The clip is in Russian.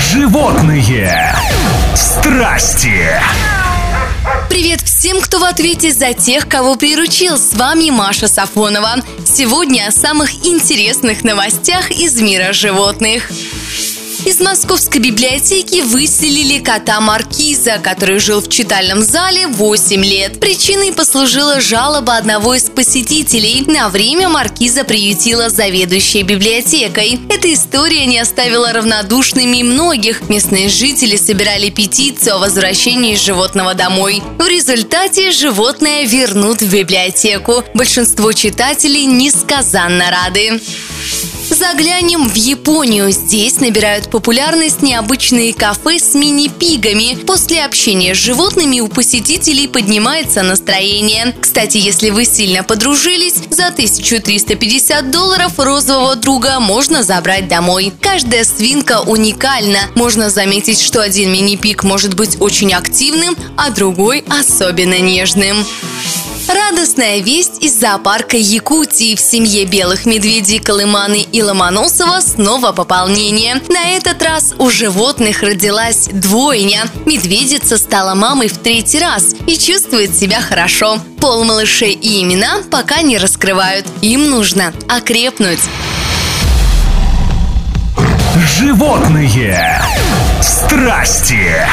Животные страсти. Привет всем, кто в ответе за тех, кого приручил. С вами Маша Сафонова. Сегодня о самых интересных новостях из мира животных. Из Московской библиотеки выселили кота Маркиза, который жил в читальном зале 8 лет. Причиной послужила жалоба одного из посетителей. На время Маркиза приютила заведующая библиотекой. Эта история не оставила равнодушными многих. Местные жители собирали петицию о возвращении животного домой. В результате животное вернут в библиотеку. Большинство читателей несказанно рады. Заглянем в Японию. Здесь набирают популярность необычные кафе с мини-пигами. После общения с животными у посетителей поднимается настроение. Кстати, если вы сильно подружились, за 1350 долларов розового друга можно забрать домой. Каждая свинка уникальна. Можно заметить, что один мини-пиг может быть очень активным, а другой особенно нежным. Радостная весть из зоопарка Якутии. В семье белых медведей Колыманы и Ломоносова снова пополнение. На этот раз у животных родилась двойня. Медведица стала мамой в третий раз и чувствует себя хорошо. Пол малышей и имена пока не раскрывают. Им нужно окрепнуть. Животные страсти.